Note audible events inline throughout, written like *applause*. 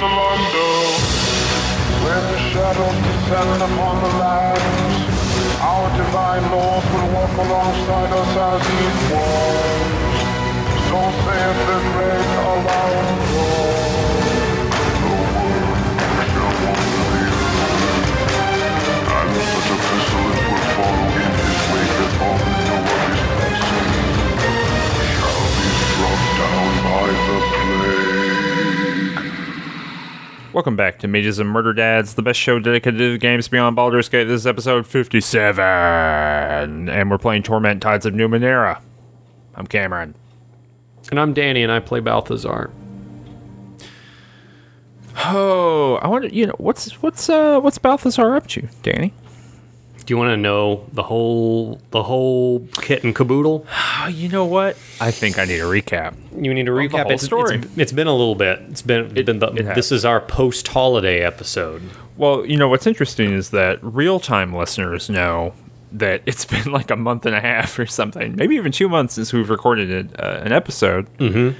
Zalando. When the shadows descend upon the lands, our divine Lord will walk alongside us as he walks. So saith the great around the world. The world shall want to be and such a pestilence will follow in his wake as all who know of his passing shall be struck down by the plague. Welcome back to Mages and Murder Dads, the best show dedicated to the games beyond Baldur's Gate. This is episode 57, and we're playing Torment Tides of Numenera. I'm Cameron. And I'm Danny, and I play Balthazar. Oh, I wonder, you know, what's what's uh what's Balthazar up to, Danny? Do you want to know the whole the whole kit and caboodle? *sighs* You know what? I think I need a recap. You need to the recap whole It's- story. It's, it's been a little bit. It's been, It- been the, it has. this is our post holiday episode. Well, you know what's interesting is that real-time listeners know that it's *laughs* been like a month and a half or something, maybe even two months since we've recorded it, uh, an episode. Mm-hmm.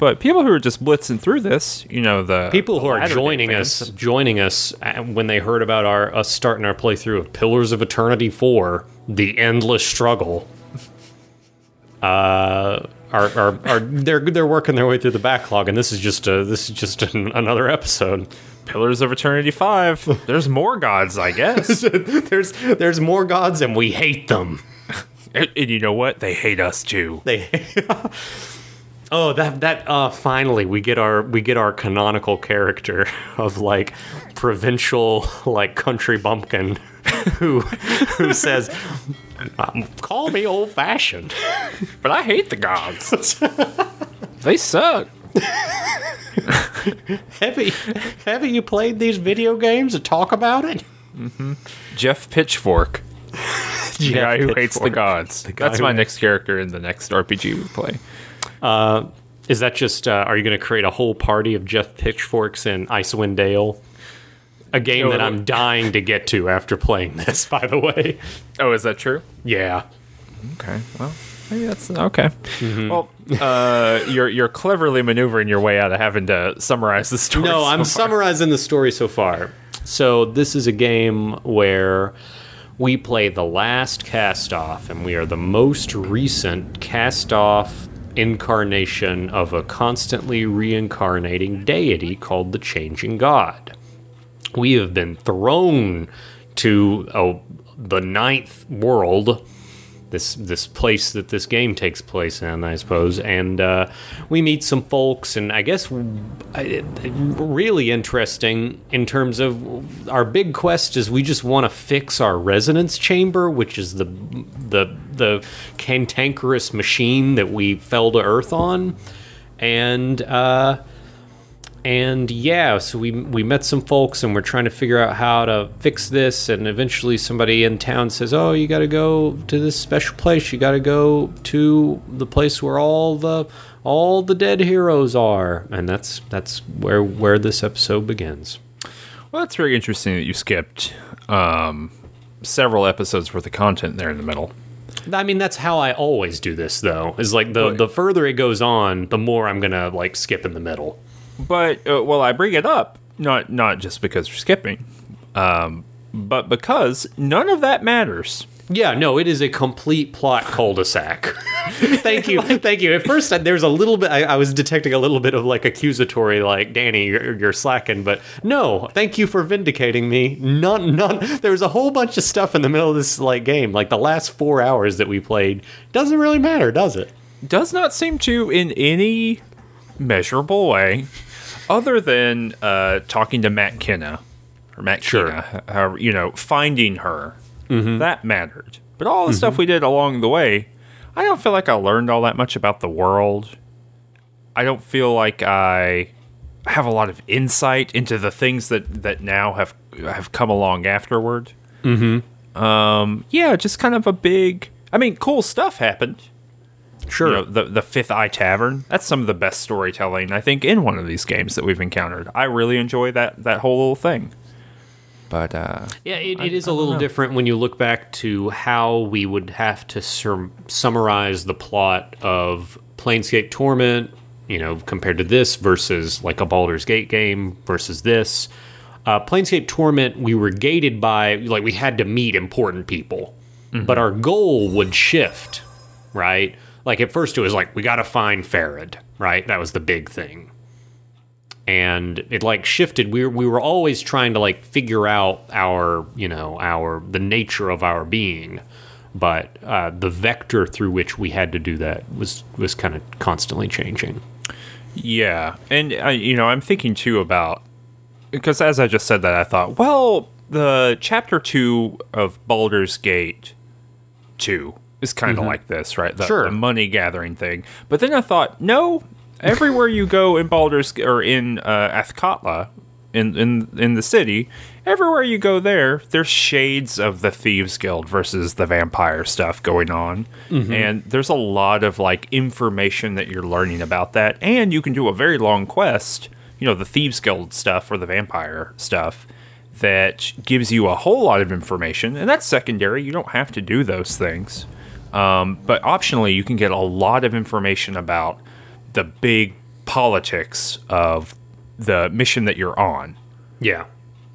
But people who are just blitzing through this, you know, the People who the are joining fans- us, joining us uh, when they heard about our us starting our playthrough of Pillars of Eternity Four: The Endless Struggle. Uh, are, are, are they're they're working their way through the backlog, and this is just a this is just an, another episode. Pillars of Eternity Five. There's more gods, I guess. *laughs* there's there's more gods, and we hate them. and, and you know what? They hate us too. They. *laughs* oh, that that uh, finally we get our we get our canonical character *laughs* of like provincial like country bumpkin *laughs* who who says, um, "Call me old fashioned." But I hate the gods. *laughs* they suck. Heavy, heavy. You played these video games to talk about it? Jeff Pitchfork. the guy who hates the gods. guy That's who- my next character in the next RPG we play. Is that just? Uh, are you going to create a whole party of Jeff Pitchforks and Icewind Dale? A game No, that I'm dying to get to after playing *laughs* this. By the way, Oh, is that true? yeah. Okay. Well, maybe that's okay. Well, uh, you're you're cleverly maneuvering your way out of having to summarize the story. No, so I'm far. summarizing the story so far. So this is a game where we play the last cast off, and we are the most recent cast off incarnation of a constantly reincarnating deity called the Changing God. We have been thrown to oh, the ninth world this this place that this game takes place in, I suppose. And uh, we meet some folks, and I guess really interesting in terms of our big quest is we just want to fix our resonance chamber, which is the the the cantankerous machine that we fell to Earth on, and. Uh, and yeah, so we we met some folks and we're trying to figure out how to fix this. And eventually, somebody in town says, "Oh, you got to go to this special place. You got to go to the place where all the all the dead heroes are." And that's that's where where this episode begins. Well, that's very interesting that you skipped um, several episodes worth of content there in the middle. I mean, that's how I always do this, though. Is like the the further it goes on, the more I'm gonna like skip in the middle. But uh, well, I bring it up not not just because you're skipping, um, but because none of that matters. Yeah, no, it is a complete plot cul-de-sac. *laughs* thank you, thank you. At first, I- there's a little bit. I, I was detecting a little bit of like accusatory, like Danny, you're, you're slacking. But no, thank you for vindicating me. None, none. There's a whole bunch of stuff in the middle of this like game, like the last four hours that we played. Doesn't really matter, does it? Does not seem to in any measurable way, other than uh, talking to Matkina or Matt Sure. You know, finding her. That mattered. But all the stuff we did along the way, I don't feel like I learned all that much about the world. I don't feel like I have a lot of insight into the things that that now have have come along afterward. Mm-hmm. Um, yeah, just kind of a big. I mean, cool stuff happened. Sure. You know, the the Fifth Eye Tavern. That's some of the best storytelling I think in one of these games that we've encountered. I really enjoy that that whole little thing. But uh, Yeah, it, it is a little different when you look back to how we would have to sur- summarize the plot of Planescape Torment, you know, compared to this versus like a Baldur's Gate game versus this. Uh, Planescape Torment, we were gated by, like, we had to meet important people, but our goal would shift, right? Like, at first it was like, we got to find Pharod, right? That was the big thing. And it like shifted. We were, we were always trying to like figure out our, you know, our, the nature of our being but uh, the vector through which we had to do that was was kind of constantly changing. Yeah, and uh, you know, I'm thinking too about because as I just said that, I thought, well, the chapter two of Baldur's Gate two is kind of like this, right? The, Sure. the money gathering thing. But then I thought, no, everywhere you go in Baldur's or in uh, Athkatla, in in in the city, everywhere you go there, there's shades of the Thieves Guild versus the vampire stuff going on, and there's a lot of like information that you're learning about that, and you can do a very long quest, you know, the Thieves Guild stuff or the vampire stuff. That gives you a whole lot of information, and that's secondary. You don't have to do those things. Um, but optionally, you can get a lot of information about the big politics of the mission that you're on. Yeah.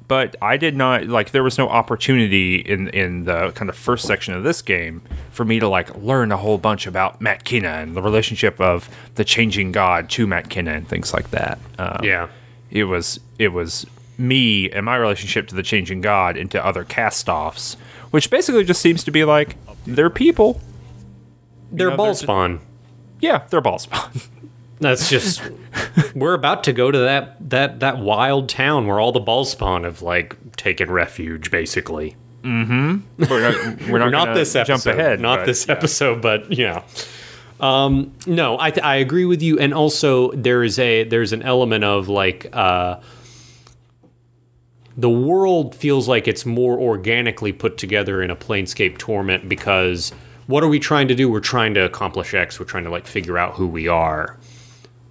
But I did not like there was no opportunity in in the kind of first section of this game for me to like learn a whole bunch about Matkina and the relationship of the changing god to Matkina and things like that. Um, Yeah. it was it was me and my relationship to the changing god into other cast-offs, which basically just seems to be like they're people. They're know, ball they're just- spawn. Yeah, they're ball spawn. *laughs* That's just we're about to go to that that that wild town where all the ball spawn have like taken refuge basically. we're not, we're not, not this episode. Jump ahead. not but, this yeah. episode, but yeah. Um, no, I th- I agree with you, and also there is a there's an element of like uh, the world feels like it's more organically put together in a Planescape Torment because what are we trying to do? We're trying to accomplish X. We're trying to like figure out who we are.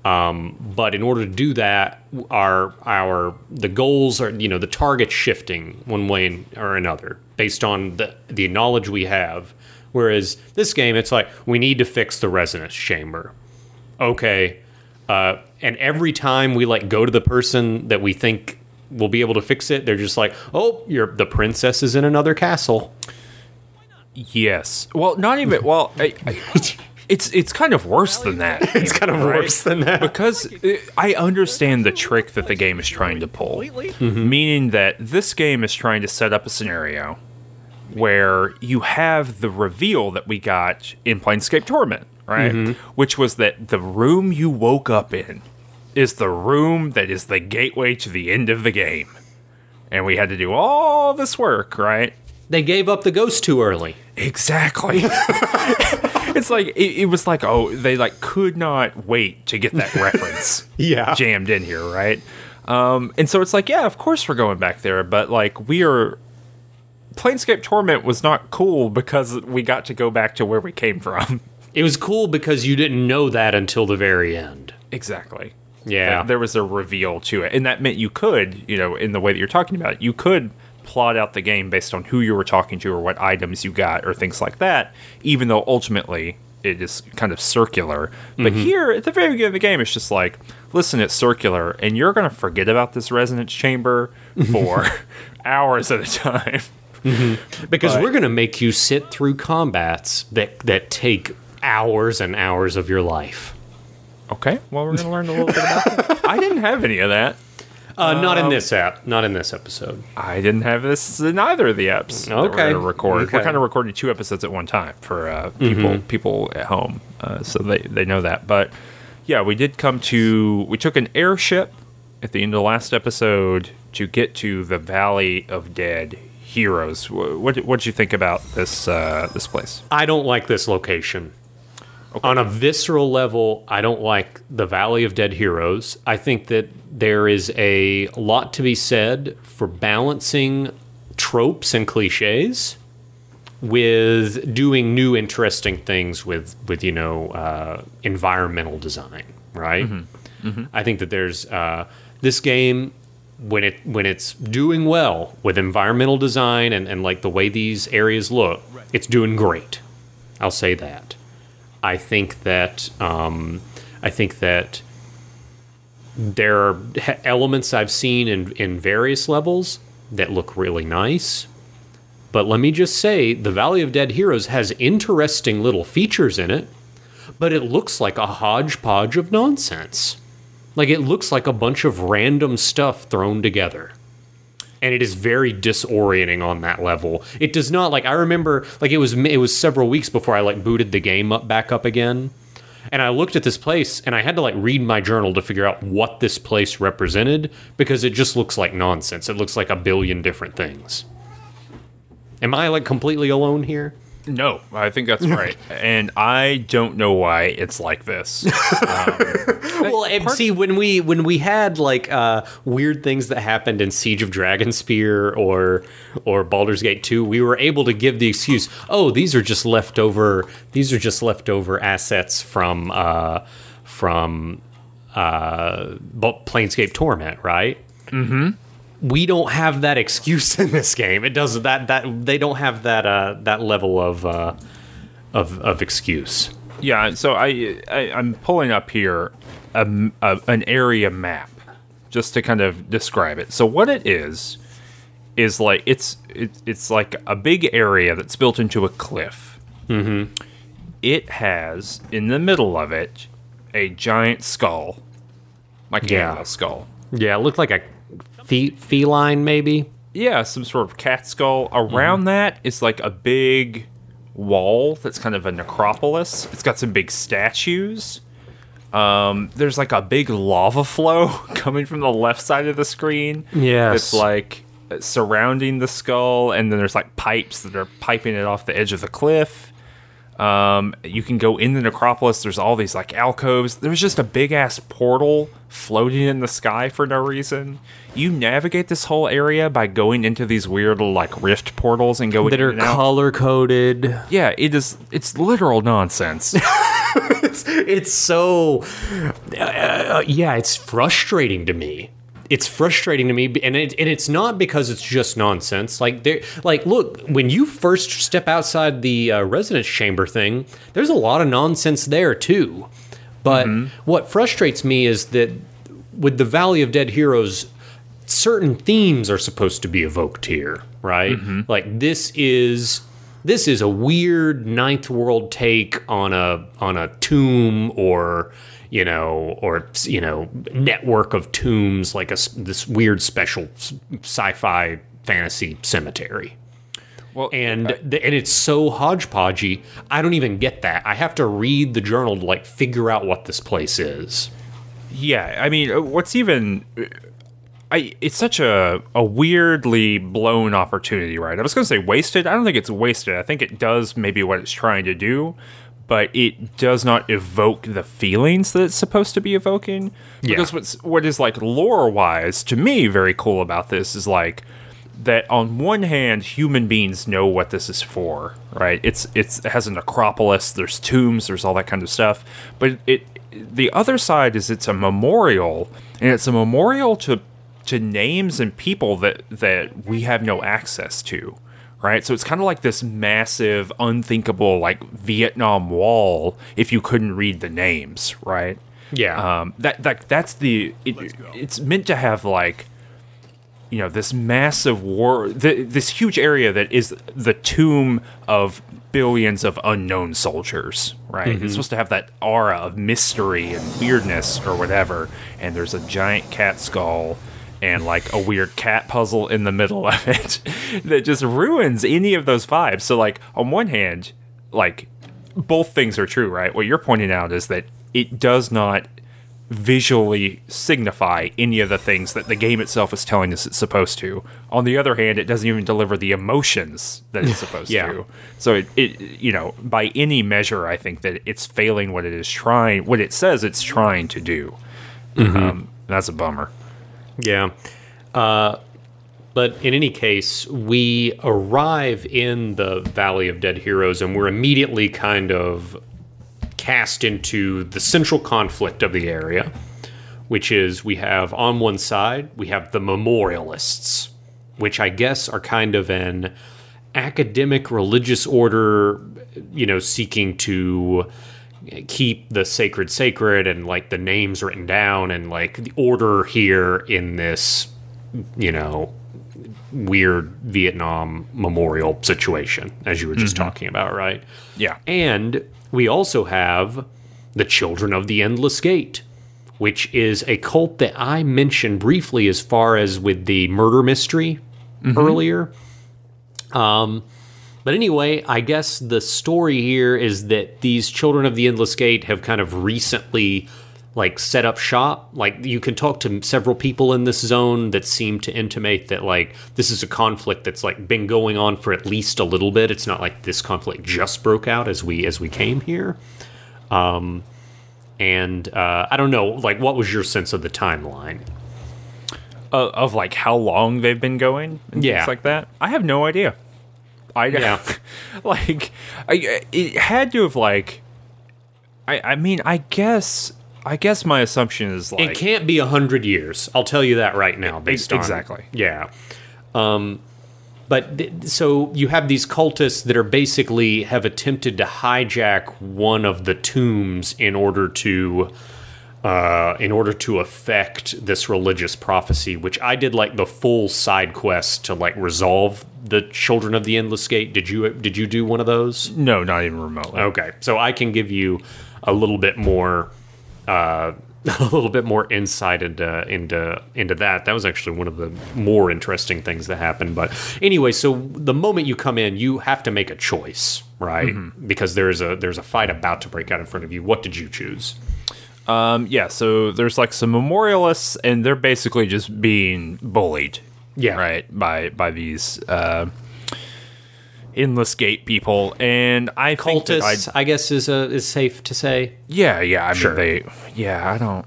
Um, but in order to do that, our our the goals are you know the target shifting one way or another based on the the knowledge we have. Whereas this game, it's like we need to fix the resonance chamber. Okay, uh, and every time we like go to the person that we think will be able to fix it, they're just like, "Oh, you're the princess is in another castle." Yes. Well, not even. Well, I, I, *laughs* it's it's kind of worse than that. *laughs* It's kind of right? worse than that. because uh, I understand the trick that the game is trying to pull, meaning that this game is trying to set up a scenario where you have the reveal that we got in Planescape Torment, right? Which was that the room you woke up in is the room that is the gateway to the end of the game. And we had to do all this work, right? They gave up the ghost too early. Exactly. *laughs* it's like it, it was like oh they like could not wait to get that *laughs* reference Yeah. jammed in here, right? Um, and so it's like yeah, of course we're going back there, but like we are. Planescape Torment was not cool because we got to go back to where we came from. It was cool because you didn't know that until the very end. exactly. Yeah. There was a reveal to it, and that meant you could, you know, in the way that you're talking about it, you could plot out the game based on who you were talking to or what items you got or things like that. Even though ultimately it is kind of circular, but mm-hmm. here at the very beginning of the game, it's just like, listen, it's circular, and you're going to forget about this resonance chamber *laughs* for hours at a time. Mm-hmm. because But- we're going to make you sit through combats that that take hours and hours of your life. Okay, well, we're going to learn a little bit about that. *laughs* I didn't have any of that. Uh, not Um, in this app. Not in this episode. I didn't have this in either of the apps. that we're Okay. gonna record. Okay. We're kind of recording two episodes at one time for uh, people people at home, uh, so they they know that. But yeah, we did come to. We took an airship at the end of the last episode to get to the Valley of Dead Heroes. Wh- What what did you think about this uh, this place? I don't like this location. On a visceral level, I don't like the Valley of Dead Heroes. I think that there is a lot to be said for balancing tropes and cliches with doing new interesting things with with you know uh, environmental design right? I think that there's uh, this game when it when it's doing well with environmental design and, and like the way these areas look it's doing great. I'll say that i think that um, i think that there are elements I've seen in in various levels that look really nice. But let me just say, the Valley of Dead Heroes has interesting little features in it, but it looks like a hodgepodge of nonsense. Like it looks like a bunch of random stuff thrown together. And it is very disorienting on that level. It does not like I remember like it was it was several weeks before I like booted the game up back up again. And I looked at this place and I had to like read my journal to figure out what this place represented because it just looks like nonsense. It looks like a billion different things. Am I like completely alone here? No, I think that's right. *laughs* and I don't know why it's like this. *laughs* well, and see when we when we had like uh, weird things that happened in Siege of Dragonspear or or Baldur's Gate 2, we were able to give the excuse, "Oh, these are just leftover these are just leftover assets from uh from uh Bo- Planescape Torment, right?" Mhm. We don't have that excuse in this game. It does that that they don't have that uh that level of uh of of excuse. yeah, so I, I I'm pulling up here a, a- an area map just to kind of describe it. So what it is is like it's it, it's like a big area that's built into a cliff. Mm-hmm. It has in the middle of it a giant skull, like Yeah. an animal skull. Yeah, it looked like a fe- feline, maybe. yeah, some sort of cat skull. Around that is like a big wall that's kind of a necropolis. It's got some big statues. Um, there's like a big lava flow *laughs* coming from the left side of the screen. Yes. It's like surrounding the skull, and then there's like pipes that are piping it off the edge of the cliff. Um, you can go in the necropolis. There's all these like alcoves. There's just a big ass portal floating in the sky for no reason. You navigate this whole area by going into these weird like rift portals and going that are color coded. Yeah, it is. It's literal nonsense. *laughs* It's so, uh, yeah, it's frustrating to me. It's frustrating to me, and it, and it's not because it's just nonsense. Like there, like look, when you first step outside the uh, resonance chamber thing, there's a lot of nonsense there too. But what frustrates me is that with the Valley of Dead Heroes, certain themes are supposed to be evoked here, right? Like this is this is a weird ninth world take on a on a tomb or you know or you know network of tombs like a this weird special sci-fi fantasy cemetery well, and th- and it's so hodgepodgey i don't even get that i have to read the journal to like figure out what this place is Yeah, I mean, uh, what's even I it's such a a weirdly blown opportunity, right? I was going to say wasted. I don't think it's wasted. I think it does maybe what it's trying to do, but it does not evoke the feelings that it's supposed to be evoking. Because what's what is like lore wise to me very cool about this is like that on one hand human beings know what this is for right? It's it's it has a necropolis there's tombs there's all that kind of stuff. But it the other side is it's a memorial and it's a memorial to to names and people that that we have no access to right? So it's kind of like this massive unthinkable like vietnam wall if you couldn't read the names right? Yeah. um that that that's the it, it's meant to have like you know this massive war th- this huge area that is the tomb of billions of unknown soldiers right? It's supposed to have that aura of mystery and weirdness or whatever and there's a giant cat skull and like a weird cat puzzle in the middle of *laughs* it that just ruins any of those vibes so like on one hand like both things are true right what you're pointing out is that it does not visually signify any of the things that the game itself is telling us it's supposed to. On the other hand, it doesn't even deliver the emotions that it's *laughs* supposed Yeah. to. So it, it, you know, by any measure, I think that it's failing what it is trying, what it says it's trying to do. Um, that's a bummer. Yeah. Uh, but in any case, we arrive in the Valley of Dead Heroes and we're immediately kind of cast into the central conflict of the area, which is we have on one side, we have the memorialists, which I guess are kind of an academic religious order, you know, seeking to keep the sacred sacred and like the names written down and like the order here in this, you know, weird Vietnam memorial situation, as you were just talking about, right? Yeah. And we also have the Children of the Endless Gate, which is a cult that I mentioned briefly as far as with the murder mystery earlier. Um, but anyway, I guess the story here is that these Children of the Endless Gate have kind of recently like set up shop. Like you can talk to several people in this zone that seem to intimate that like this is a conflict that's like been going on for at least a little bit. It's not like this conflict just broke out as we as we came here. Um and uh, I don't know, like, what was your sense of the timeline? Uh, of like how long they've been going and Yeah. things like that. I have no idea. I Yeah. *laughs* like I it had to have like I I mean I guess I guess my assumption is like it can't be a hundred years. I'll tell you that right now. Based on exactly. yeah. Um, but th- so you have these cultists that are basically have attempted to hijack one of the tombs in order to. Uh, in order to affect this religious prophecy, which I did like the full side quest to like resolve the Children of the Endless Gate. Did you did you do one of those? no, not even remotely. Okay, so I can give you a little bit more, uh, *laughs* a little bit more insight into into into that. That was actually one of the more interesting things that happened. But anyway, so the moment you come in, you have to make a choice, right? Because there's a there's a fight about to break out in front of you. What did you choose? Um yeah, so there's like some memorialists and they're basically just being bullied. Yeah. Right, by by these uh endless gate people and I I Cultists, I guess, is a, is safe to say. Yeah, yeah. I Sure. mean, they. Yeah, I don't.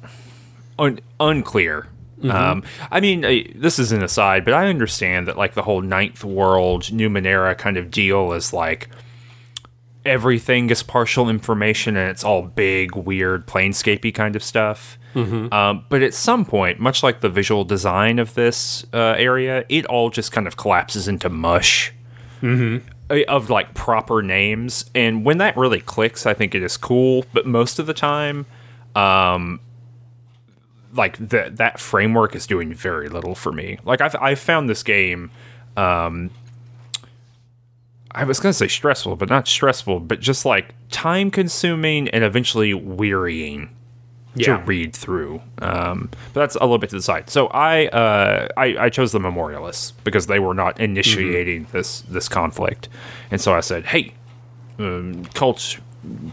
Un, unclear. Mm-hmm. Um, I mean, uh, this is an aside, but I understand that like the whole Ninth World Numenera kind of deal is like everything is partial information and it's all big, weird, planescapey kind of stuff. Mm-hmm. Um, but at some point, much like the visual design of this uh, area, it all just kind of collapses into mush uh, of like proper names and when that really clicks i think it is cool but most of the time um like that that framework is doing very little for me like i've i found this game um i was going to say stressful but not stressful but just like time consuming and eventually wearying Yeah. to read through. Um, but that's a little bit to the side. So I, uh, I I chose the memorialists because they were not initiating this this conflict, and so I said, "Hey, um, cult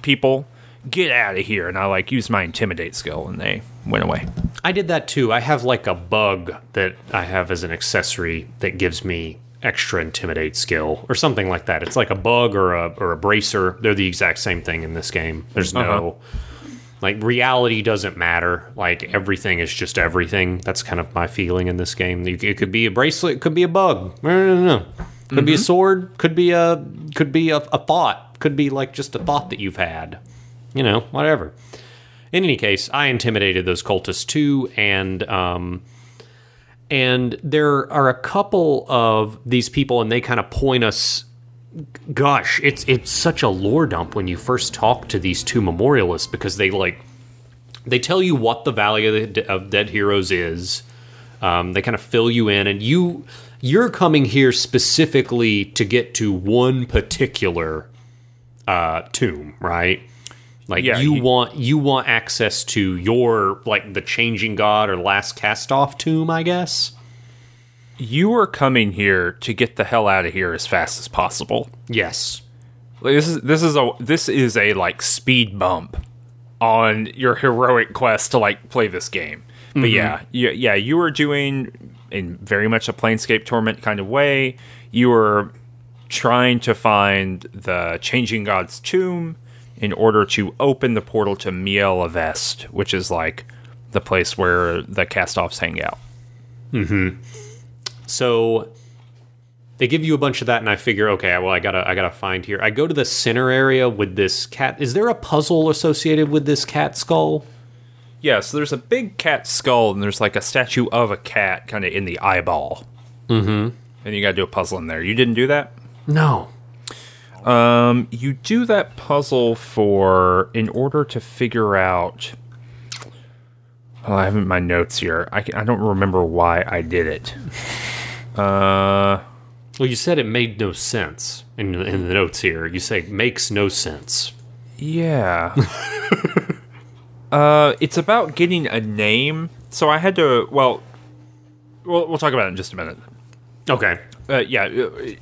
people, get out of here!" And I like used my intimidate skill, and they went away. I did that too. I have like a bug that I have as an accessory that gives me extra intimidate skill or something like that. It's like a bug or a or a bracer. They're the exact same thing in this game. There's no Uh-huh. like reality doesn't matter. Like everything is just everything. That's kind of my feeling in this game. It could be a bracelet, it could be a bug. I don't know. Could be a sword, could be a could be a, a thought, could be like just a thought that you've had. You know, whatever. In any case, I intimidated those cultists too, and um, and there are a couple of these people, and they kind of point us. Gosh, it's it's such a lore dump when you first talk to these two memorialists because they like they tell you what the Valley of, the, of Dead Heroes is. Um, they kind of fill you in, and you you're coming here specifically to get to one particular uh, tomb, right? Like Yeah, you want you want access to your like the changing god or last cast off tomb, I guess. You are coming here to get the hell out of here as fast as possible. Yes. Like this is this is a this is a like speed bump on your heroic quest to like play this game. But mm-hmm. yeah, yeah, yeah, you were doing in very much a Planescape Torment kind of way. You were trying to find the Changing God's tomb in order to open the portal to Miel Avest, which is like the place where the cast-offs hang out. So they give you a bunch of that, and I figure, okay, well, I gotta, I gotta find here. I go to the center area with this cat. Is there a puzzle associated with this cat skull? Yeah, so there's a big cat skull, and there's like a statue of a cat kind of in the eyeball. Mm-hmm. And you got to do a puzzle in there. You didn't do that? No. Um, you do that puzzle for in order to figure out. Oh, I haven't my notes here. I, can, I don't remember why I did it. *laughs* Uh, Well, you said it made no sense in, in the notes here. You say makes no sense. yeah. *laughs* uh, it's about getting a name. So I had to. Well, we'll, we'll talk about it in just a minute. Okay. Uh, yeah,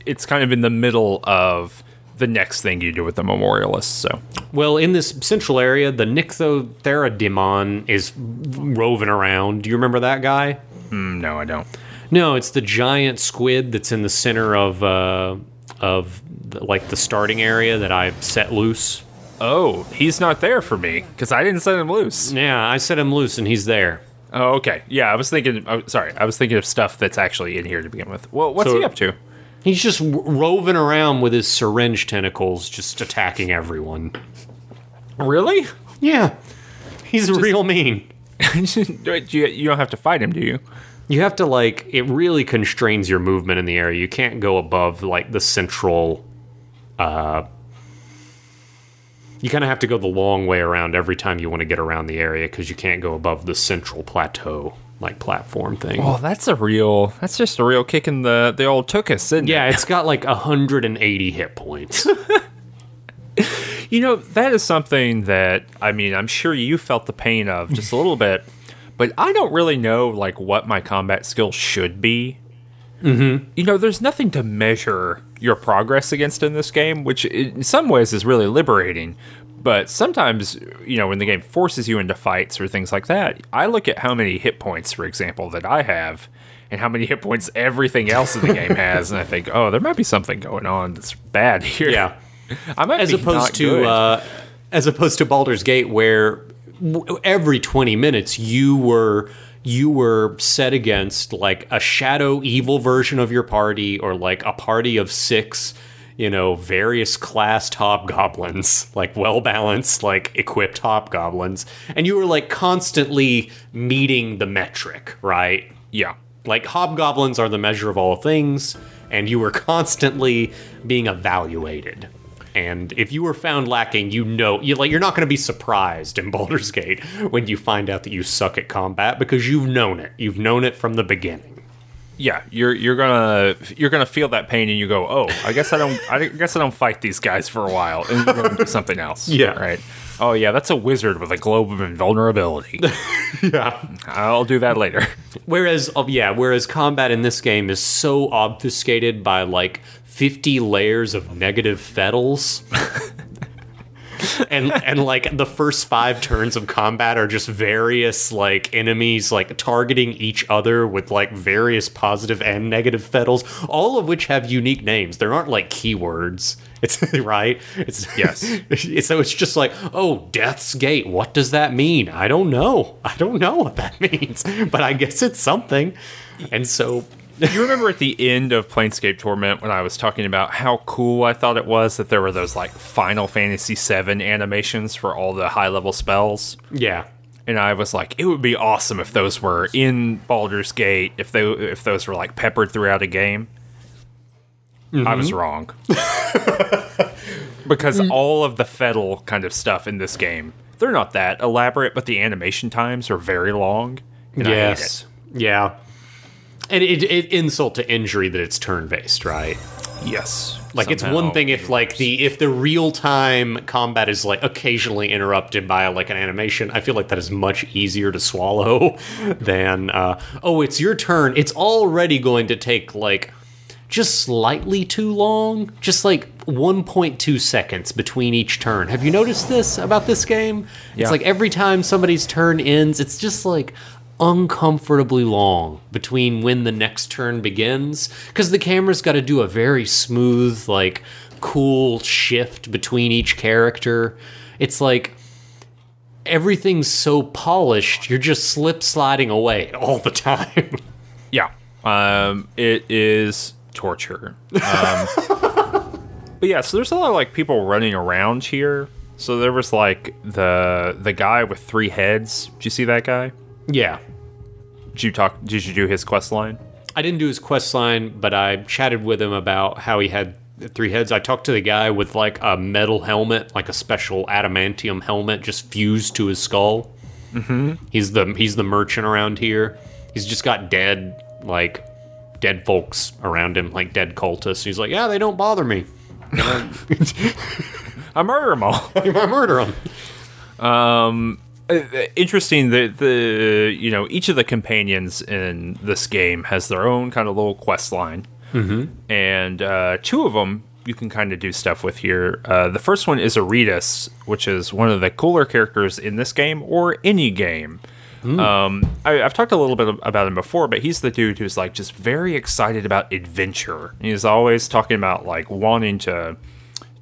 it's kind of in the middle of the next thing you do with the memorialists. So Well, in this central area, the Nycthotherodemon is roving around. Do you remember that guy? mm, no, I don't. No, it's the giant squid that's in the center of uh, of the, like the starting area that I set loose. Oh, he's not there for me because I didn't set him loose. Yeah, I set him loose and he's there. Oh, okay. Yeah, I was thinking. Oh, sorry, I was thinking of stuff that's actually in here to begin with. Well, what's So- he up to? He's just roving around with his syringe tentacles, just attacking everyone. Really? Yeah, he's real mean. *laughs* you, you don't have to fight him, do you? You have to like it really constrains your movement in the area. You can't go above like the central uh you kind of have to go the long way around every time you want to get around the area because you can't go above the central plateau like platform thing. Well, that's a real. That's just a real kick in the the old tookus, isn't yeah, it? it's got like 180 hit points. *laughs* You know, that is something that I mean, I'm sure you felt the pain of just a little bit, but I don't really know like what my combat skill should be. Mm-hmm. You know, there's nothing to measure your progress against in this game, which in some ways is really liberating. But sometimes, you know, when the game forces you into fights or things like that, I look at how many hit points, for example, that I have, and how many hit points everything else in the game has, and I think, oh, there might be something going on that's bad here. yeah. *laughs* I might as opposed to uh, as opposed to Baldur's Gate, where w- every twenty minutes you were you were set against like a shadow evil version of your party, or like a party of six, you know, various classed hobgoblins, *laughs* like well balanced, like equipped hobgoblins, and you were like constantly meeting the metric, right? yeah. Like hobgoblins are the measure of all things, and you were constantly being evaluated. And if you were found lacking, you know, you like you're not going to be surprised in *laughs* Baldur's Gate when you find out that you suck at combat because you've known it. You've known it from the beginning. Yeah, you're you're gonna you're gonna feel that pain, and you go, oh, I guess I don't, I guess I don't fight these guys for a while, and you go and do something else. *laughs* Yeah. right. Oh yeah, that's a wizard with a globe of invulnerability. *laughs* Yeah. I'll do that later. Whereas, oh, yeah, whereas combat in this game is so obfuscated by like 50 layers of negative fetals. *laughs* and and like the first five turns of combat are just various like enemies like targeting each other with like various positive and negative fetals, all of which have unique names. There aren't like keywords. *laughs* It's right. It's Yes. *laughs* it's- so it's just like, oh, Death's Gate. What does that mean? I don't know. I don't know what that *laughs* means, but I guess it's something. And so, you remember at the end of Planescape Torment when I was talking about how cool I thought it was that there were those like Final Fantasy VII animations for all the high level spells. yeah, and I was like, it would be awesome if those were in Baldur's Gate, if they if those were like peppered throughout a game. I was mm-hmm. wrong. because mm. all of the Fettle kind of stuff in this game, they're not that elaborate, but the animation times are very long. And I hate yes, yeah. And it, it insult to injury that it's turn based, right? Yes. Like it's one thing if like the if the real time combat is like occasionally interrupted by like an animation. I feel like that is much easier to swallow *laughs* than uh, oh it's your turn. It's already going to take like just slightly too long, just like 1.2 seconds between each turn. Have you noticed this about this game? Yeah. It's like every time somebody's turn ends, it's just like uncomfortably long between when the next turn begins because the camera's got to do a very smooth like cool shift between each character it's like everything's so polished you're just slip sliding away *laughs* all the time Yeah. Um, it is torture. Um, *laughs* but yeah, so there's a lot of like people running around here. So there was like the the guy with three heads. Did you see that guy? Yeah Did you talk? Did you do his quest line? I didn't do his quest line, but I chatted with him about how he had three heads. I talked to the guy with like a metal helmet, like a special adamantium helmet, just fused to his skull. Mm-hmm. He's the he's the merchant around here. He's just got dead like dead folks around him, like dead cultists. He's like, yeah, they don't bother me. *laughs* *laughs* I murder them all. *laughs* I murder them. Uh, Interesting that the you know each of the companions in this game has their own kind of little quest line, mm-hmm. and uh, two of them you can kind of do stuff with here. Uh, the first one is Erritis, which is one of the cooler characters in this game or any game. Um, I, I've talked a little bit about him before, but he's the dude who's like just very excited about adventure. He's always talking about like wanting to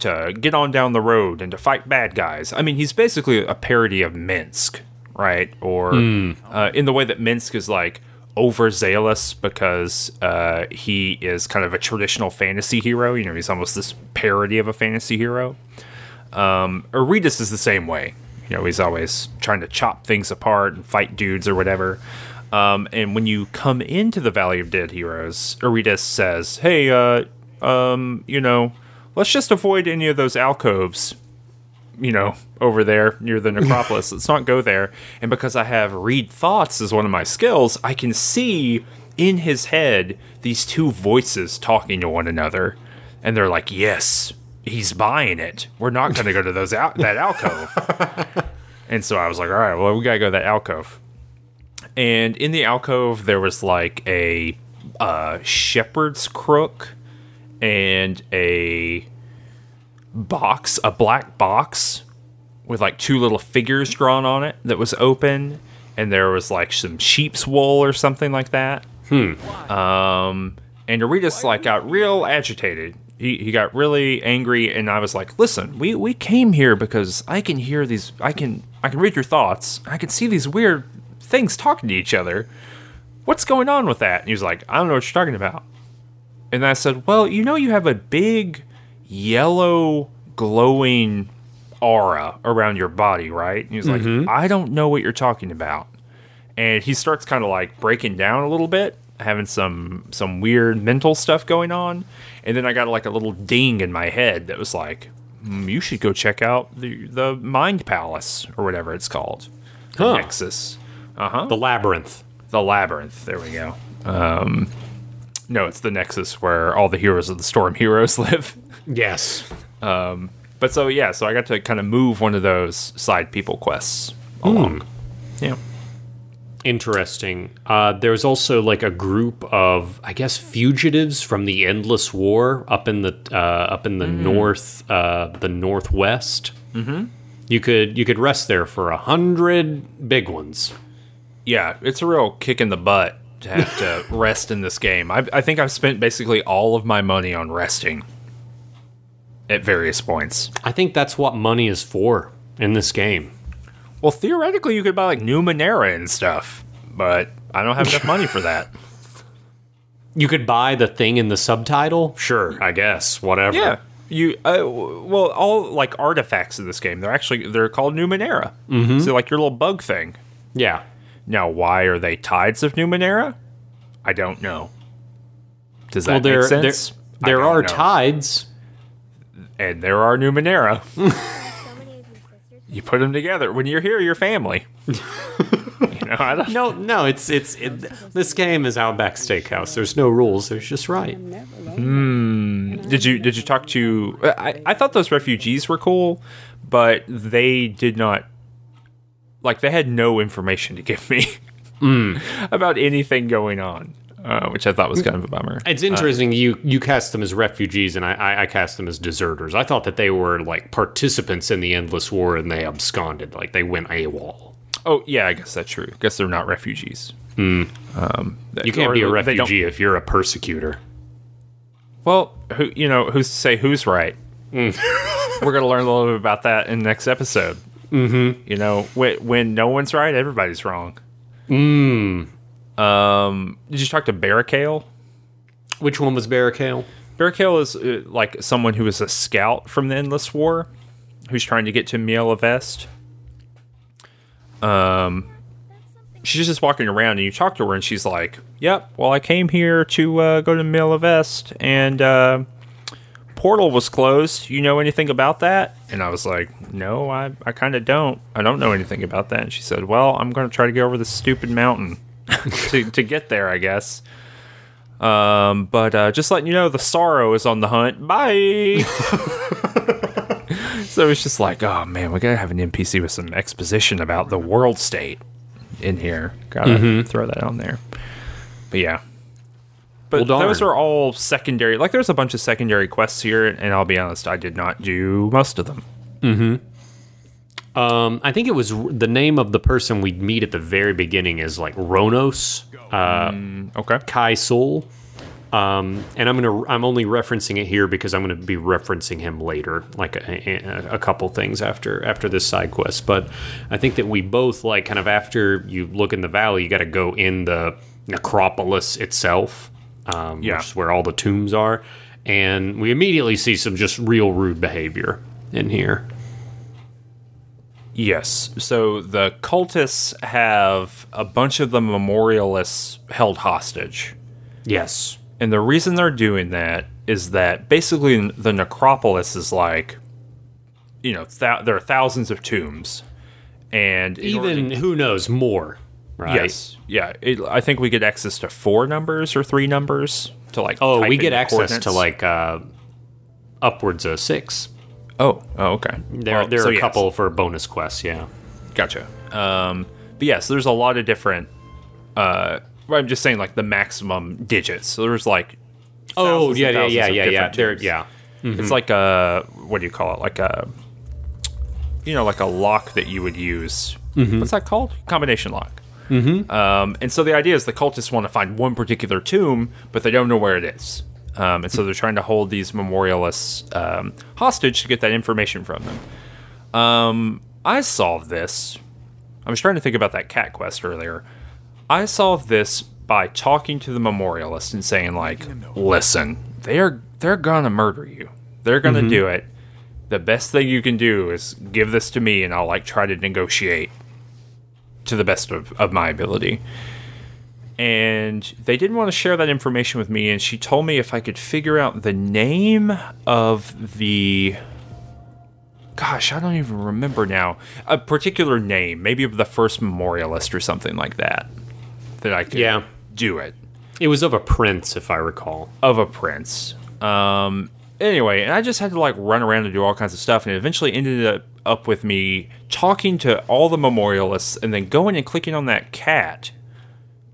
to get on down the road and to fight bad guys. I mean, he's basically a parody of Minsc, right? Or uh, in the way that Minsc is like overzealous because uh, he is kind of a traditional fantasy hero. You know, he's almost this parody of a fantasy hero. Um, Erritis is the same way. You know, he's always trying to chop things apart and fight dudes or whatever. Um, and when you come into the Valley of Dead Heroes, Erritis says, "Hey, uh, um, you know, let's just avoid any of those alcoves, you know, over there near the necropolis. *laughs* let's not go there." And because I have read thoughts as one of my skills, I can see in his head these two voices talking to one another, and they're like, "Yes." He's buying it. We're not going to go to those al- that alcove. *laughs* And so I was like, all right, well, we gotta go to that alcove. And in the alcove, there was like a uh, shepherd's crook and a box, a black box with like two little figures drawn on it that was open. And there was like some sheep's wool or something like that. Hmm. Um, and Erritis like got real agitated. He, he got really angry, and I was like, "Listen, we, we came here because I can hear these. I can I can read your thoughts. I can see these weird things talking to each other. What's going on with that?" And he was like, "I don't know what you're talking about." And I said, "Well, you know, you have a big yellow glowing aura around your body, right?" And he was like, "I don't know what you're talking about." And he starts kind of like breaking down a little bit, having some some weird mental stuff going on. And then I got like a little ding in my head that was like, "Hmm, "You should go check out the the Mind Palace or whatever it's called, the Huh. Nexus." Uh huh. The labyrinth. The labyrinth. There we go. Um, no, it's the Nexus where all the heroes of the Storm heroes *laughs* live. Yes. But so yeah, so I got to kind of move one of those side people quests along. Yeah. Interesting. Uh, there's also like a group of, I guess, fugitives from the endless war up in the uh, up in the north, uh, the northwest. Mm-hmm. You could you could rest there for a hundred big ones. Yeah, it's a real kick in the butt have to *laughs* rest in this game. I, I think I've spent basically all of my money on resting at various points. I think that's what money is for in this game. Well, theoretically, you could buy like Numenera and stuff, but I don't have enough money for that. *laughs* You could buy the thing in the subtitle. Sure, I guess. Whatever. Yeah, you uh, well, all like artifacts in this game, they're actually they're called Numenera. Mm-hmm. So like your little bug thing. Yeah. Now, why are they tides of Numenera? I don't know. Does that Well, there make sense? I there are know. tides. and there are Numenera. *laughs* So many of you you put them together. When you're here, you're family. *laughs* you know, I don't No, no, it's it's it, this game is Outback Steakhouse. There's no rules. There's just right. Hmm. Did you did you talk to? I I thought those refugees were cool, but they did not. Like they had no information to give me *laughs* about anything going on, uh, which I thought was kind of a bummer. It's interesting. you you cast them as refugees, and I, I cast them as deserters. I thought that they were like participants in the endless war, and they absconded, like they went AWOL. Oh yeah, I guess that's true. I guess they're not refugees. Um, You can't be a refugee if you're a persecutor. Well, who you know who's to say who's right? Mm. *laughs* We're gonna learn a little bit about that in the next episode. Mm-hmm. You know, when, when no one's right, everybody's wrong. Mm. Um, did you talk to Barricale? Which one was Barricale? Barricale is uh, like someone who is a scout from the Endless War, who's trying to get to Miela Vest. Um, she's just walking around, and you talk to her, and she's like, "Yep, well, I came here to uh, go to Miela Vest and uh, portal was closed. You know anything about that? And I was like, no, I, I kind of don't. I don't know anything about that. And she said, well, I'm going to try to get over this stupid mountain *laughs* to, to get there, I guess. Um, but uh, just letting you know, the sorrow is on the hunt. Bye. *laughs* so it's just like, oh man, we gotta have an NPC with some exposition about the world state in here. Gotta throw that on there. But yeah. But Well, those are all secondary. Like, there's a bunch of secondary quests here, and I'll be honest, I did not do most of them. Um, I think it was the name of the person we'd meet at the very beginning is like Ronos, uh, Okay. Kai Soul. Um, and I'm gonna I'm only referencing it here because I'm gonna be referencing him later, like a, a, a couple things after after this side quest. But I think that we both like kind of after you look in the valley, you got to go in the necropolis itself, um, Yeah. which is where all the tombs are, and we immediately see some just real rude behavior in here. Yes. So the cultists have a bunch of the memorialists held hostage. Yes. And the reason they're doing that is that basically the necropolis is like, you know, th- there are thousands of tombs, and even to- who knows more, right? yes, yeah, it, I think we get access to four numbers or three numbers to like. Oh, we get access to like uh, upwards of six. Oh, oh, okay. There, Well, there so are a yes. couple for bonus quests. Yeah. Gotcha. Um, but yes, there's a lot of different. Uh, I'm just saying like the maximum digits. So there's like. Oh yeah, yeah, yeah, yeah, yeah. There, yeah. It's like a what do you call it? Like a you know, like a lock that you would use. What's that called? Combination lock. Mm-hmm. Um, and so the idea is the cultists want to find one particular tomb, but they don't know where it is. Um, and so they're trying to hold these memorialists um, hostage to get that information from them. Um, I solved this. I was trying to think about that cat quest earlier. I solved this by talking to the memorialist and saying like, "Listen, they're they're gonna murder you. They're gonna do it. The best thing you can do is give this to me, and I'll like try to negotiate to the best of, of my ability." And they didn't want to share that information with me, and she told me if I could figure out the name of the gosh, I don't even remember now. A particular name, maybe of the first memorialist or something like that, that I could Yeah. do it It was of a prince, if I recall. of a prince. Um, anyway, and I just had to like run around and do all kinds of stuff, and it eventually ended up, up with me talking to all the memorialists and then going and clicking on that cat,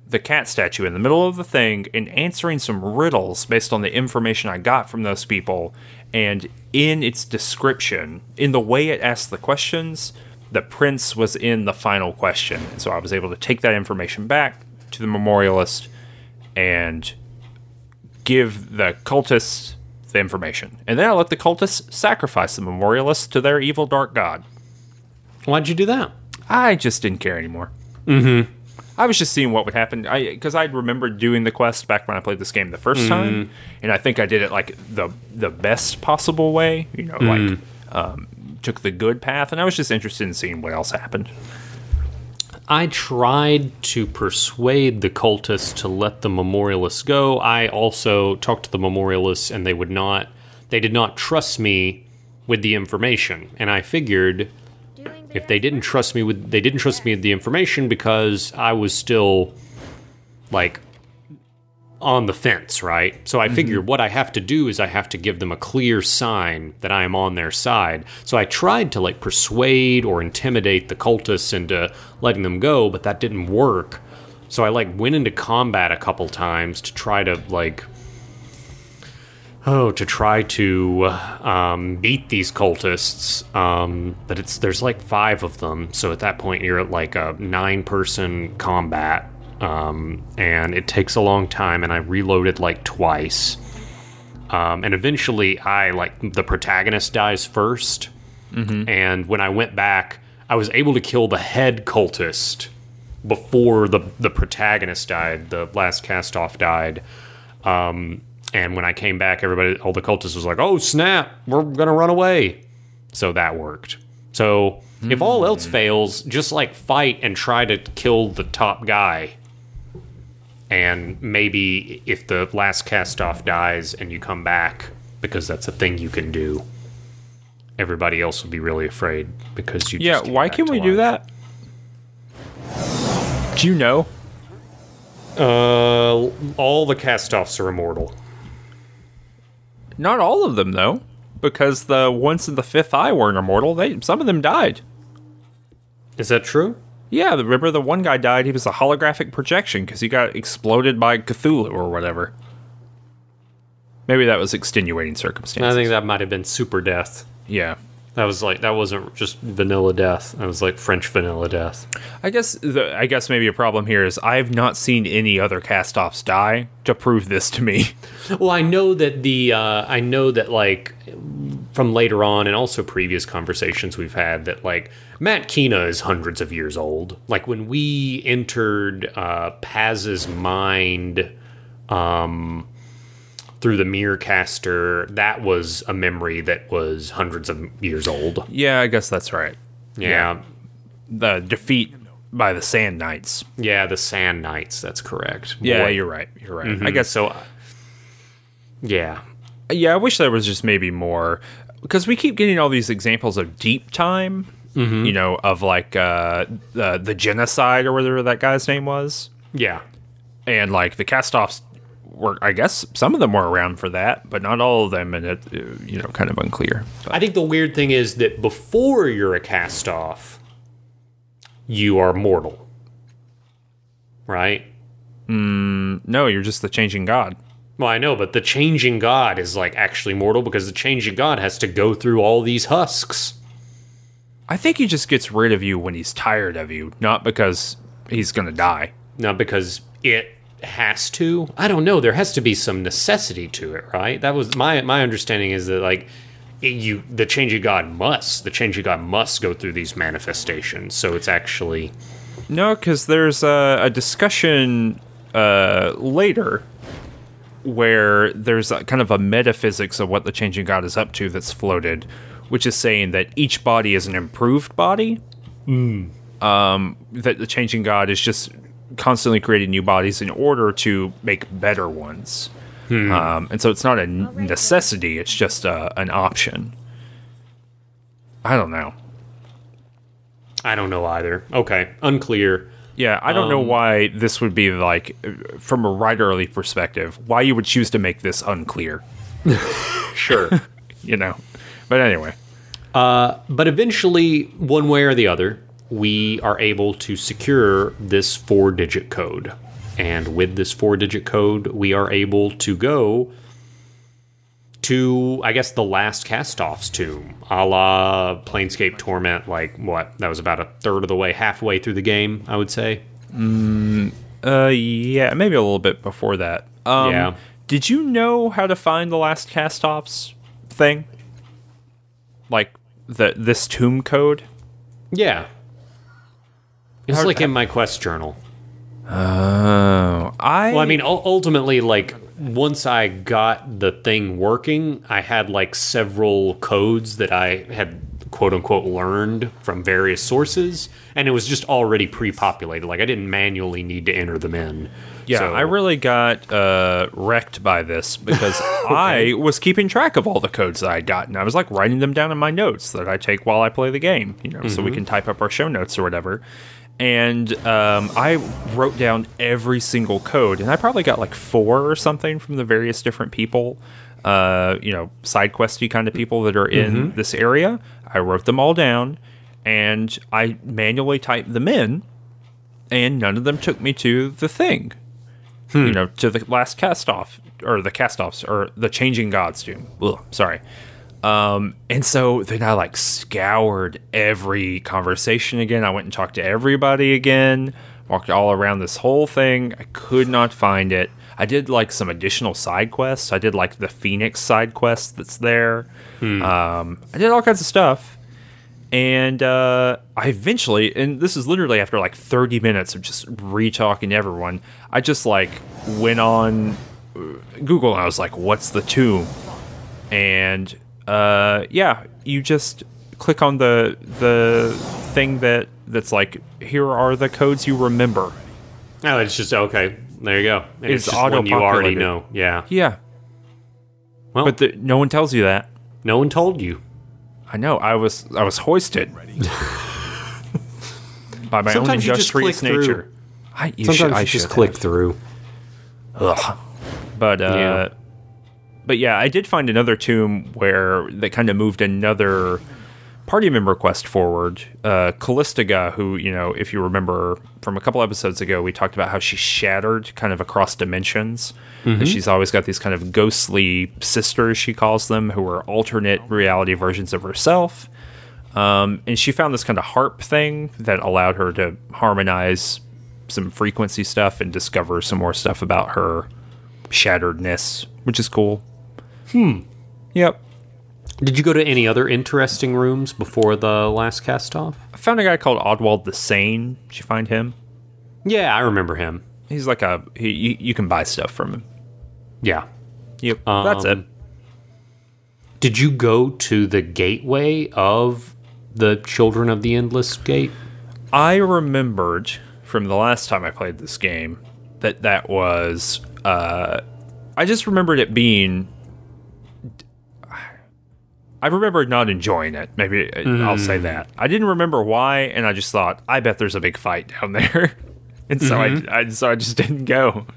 the cat statue in the middle of the thing, and answering some riddles based on the information I got from those people. And in its description, in the way it asked the questions, the prince was in the final question. So I was able to take that information back to the memorialist and give the cultists the information. And then I let the cultists sacrifice the memorialists to their evil dark god. Why'd you do that? I just didn't care anymore. Mm-hmm. I was just seeing what would happen. I because I remembered doing the quest back when I played this game the 1st time, and I think I did it like the the best possible way. You know, like um, took the good path, and I was just interested in seeing what else happened. I tried to persuade the cultists to let the memorialists go. I also talked to the memorialists, and they would not. They did not trust me with the information, and I figured if they didn't trust me with they didn't trust me with the information because I was still like on the fence, right? So I figured what I have to do is I have to give them a clear sign that I am on their side. So I tried to like persuade or intimidate the cultists into letting them go, but that didn't work. So I like went into combat a couple times to try to like oh to try to um, beat these cultists um, but it's there's like five of them so at that point you're at like a nine person combat um, and it takes a long time and i reloaded like twice um, and eventually i like the protagonist dies 1st and when i went back i was able to kill the head cultist before the the protagonist died the last cast off died um, and when I came back, everybody, all the cultists was like, "Oh snap, we're gonna run away." So that worked. So if all else fails, just like fight and try to kill the top guy. And maybe if the last cast off dies and you come back, because that's a thing you can do. Everybody else will be really afraid because you. Yeah, why can we do that? Do you know? Uh, all the cast-offs are immortal. Not all of them though, because the ones in the Fifth Eye weren't immortal. They some of them died. Is that true? Yeah, the- remember the one guy died. He was a holographic projection because he got exploded by Cthulhu or whatever. Maybe that was extenuating circumstances. I think that might have been super death. yeah. That was like that wasn't just vanilla death. That was like French vanilla death. I guess the, I guess maybe a problem here is I've not seen any other cast-offs die to prove this to me. *laughs* Well, I know that the uh, I know that like from later on and also previous conversations we've had that like Matkina is hundreds of years old. Like when we entered uh, Paz's mind um, through the mirror caster, that was a memory that was hundreds of years old. Yeah, I guess that's right. Yeah, The defeat by the Sand Knights. yeah, the Sand Knights. That's correct. Yeah, Boy. you're right. You're right. Mhm. I guess so. Yeah, Yeah, I wish there was just maybe more because we keep getting all these examples of deep time. You know, of like uh, the the genocide or whatever that guy's name was, yeah. and like the cast-offs were. I guess some of them were around for that, but not all of them, and it you know kind of unclear. But, I think the weird thing is that before you're a cast off, you are mortal. Right? Mm, no, you're just the changing god. Well, I know, but the changing god is like actually mortal because the changing god has to go through all these husks. I think he just gets rid of you when he's tired of you, not because he's gonna die. Not because it has to. I don't know. There has to be some necessity to it, right? That was my my understanding is that like it- you the changing god must the changing god must go through these manifestations. So it's actually No, because there's a, a discussion uh, later where there's a, kind of a metaphysics of what the changing god is up to that's floated, which is saying that each body is an improved body. Um, that the changing god is just constantly creating new bodies in order to make better ones. Um, and so it's not a necessity; it's just uh, an option. I don't know. I don't know either. Okay, unclear. Yeah, I don't know Um, why this would be like, uh, from a writerly perspective, why you would choose to make this unclear. *laughs* Sure. *laughs* You know, but anyway, Uh, but eventually, one way or the other, we are able to secure this four digit code. And with this four digit code, we are able to go to, I guess, the last cast off's tomb, a la Planescape Torment. Like, what? That was about a third of the way, halfway through the game, I would say. uh, yeah, maybe a little bit before that. Um, Yeah. Did you know how to find the last cast-offs thing? Like the this tomb code? Yeah. It's How- like in my quest journal. Oh, I. Well, I mean, ultimately, like once I got the thing working, I had like several codes that I had quote unquote learned from various sources, and it was just already pre-populated. Like I didn't manually need to enter them in. Yeah, So- I really got uh, wrecked by this because *laughs* I was keeping track of all the codes that I got, and I was like writing them down in my notes that I take while I play the game, you know, so we can type up our show notes or whatever. And um, I wrote down every single code, and I probably got like four or something from the various different people, uh, you know, side questy kind of people that are in this area. I wrote them all down, and I manually typed them in, and none of them took me to the thing you know, to the last cast off or the cast offs or the changing gods doom. Ugh, sorry. Um, and so then I like scoured every conversation again. I went and talked to everybody again, walked all around this whole thing. I could not find it. I did like some additional side quests. I did like the Phoenix side quest that's there. Um, I did all kinds of stuff and uh, I eventually, and this is literally after like 30 minutes of just re-talking to everyone, I just like went on Google and I was like, "What's the tomb?" And uh, yeah, you just click on the the thing that that's like, "Here are the codes you remember." Oh, it's just okay. There you go. And It's just one you already know. Yeah. Yeah, Well, But the, no one tells you that. no one told you. I know. I was I was hoisted *laughs* by my Sometimes own you just click industrious through. nature. I, you Sometimes should, I you just should click have. through. Ugh. But uh, Yeah. But yeah, I did find another tomb where they kind of moved another party member quest forward. Uh, Callistege, who you know, if you remember from a couple episodes ago, we talked about how she's shattered kind of across dimensions. And she's always got these kind of ghostly sisters, she calls them, who are alternate reality versions of herself. Um, and she found this kind of harp thing that allowed her to harmonize some frequency stuff and discover some more stuff about her shatteredness, which is cool. Hmm. Yep. Did you go to any other interesting rooms before the last cast off? I found a guy called Oddwald the Sane. Did you find him? Yeah, I remember him. He's like a he. You, you can buy stuff from him. Yeah. Yep. that's it. Um, Did you go to the gateway of the Children of the Endless Gate? I remembered from the last time I played this game that that was. Uh, I just remembered it being. I remember not enjoying it. Maybe uh, I'll say that. I didn't remember why, and I just thought, I bet there's a big fight down *laughs* there, and so I, I, so I just *laughs* didn't go.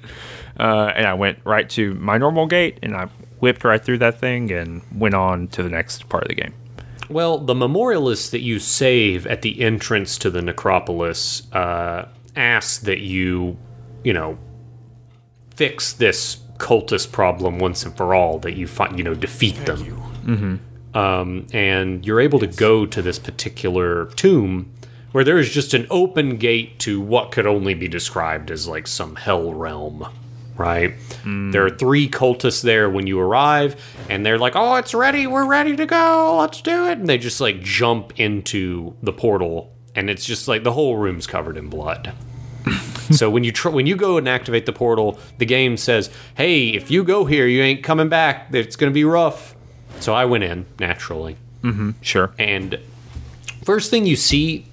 Uh, and I went right to my normal gate, and I whipped right through that thing and went on to the next part of the game. Well, the memorialist that you save at the entrance to the necropolis uh, asks that you, you know, fix this cultist problem once and for all. That you find, you know, defeat them. Mm-hmm. Um, and you're able to go to this particular tomb where there is just an open gate to what could only be described as like some hell realm. Right? There are three cultists there when you arrive, and they're like, "Oh, it's ready. We're ready to go. Let's do it." And they just like jump into the portal, and it's just like the whole room's covered in blood. *laughs* so when you tr- when you go and activate the portal, the game says, "Hey, if you go here, you ain't coming back. It's going to be rough." So I went in naturally, Sure. and first thing you see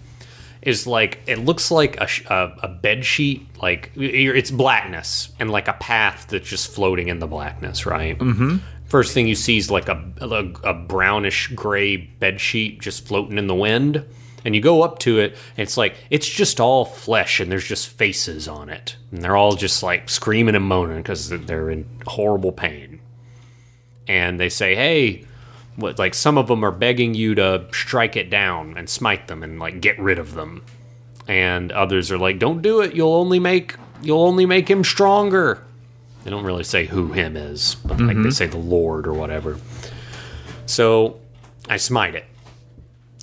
is like it looks like a, a, a bed sheet like it's blackness and like a path that's just floating in the blackness right? Mm-hmm. first thing you see is like a, a, a brownish gray bed sheet just floating in the wind. And you go up to it and it's like it's just all flesh and there's just faces on it. And they're all just like screaming and moaning because they're in horrible pain and they say, "Hey, what?" Like some of them are begging you to strike it down and smite them and like get rid of them, and others are like, "Don't do it. You'll only make you'll only make him stronger." They don't really say who him is, but like they mm-hmm. say the Lord or whatever. So I smite it.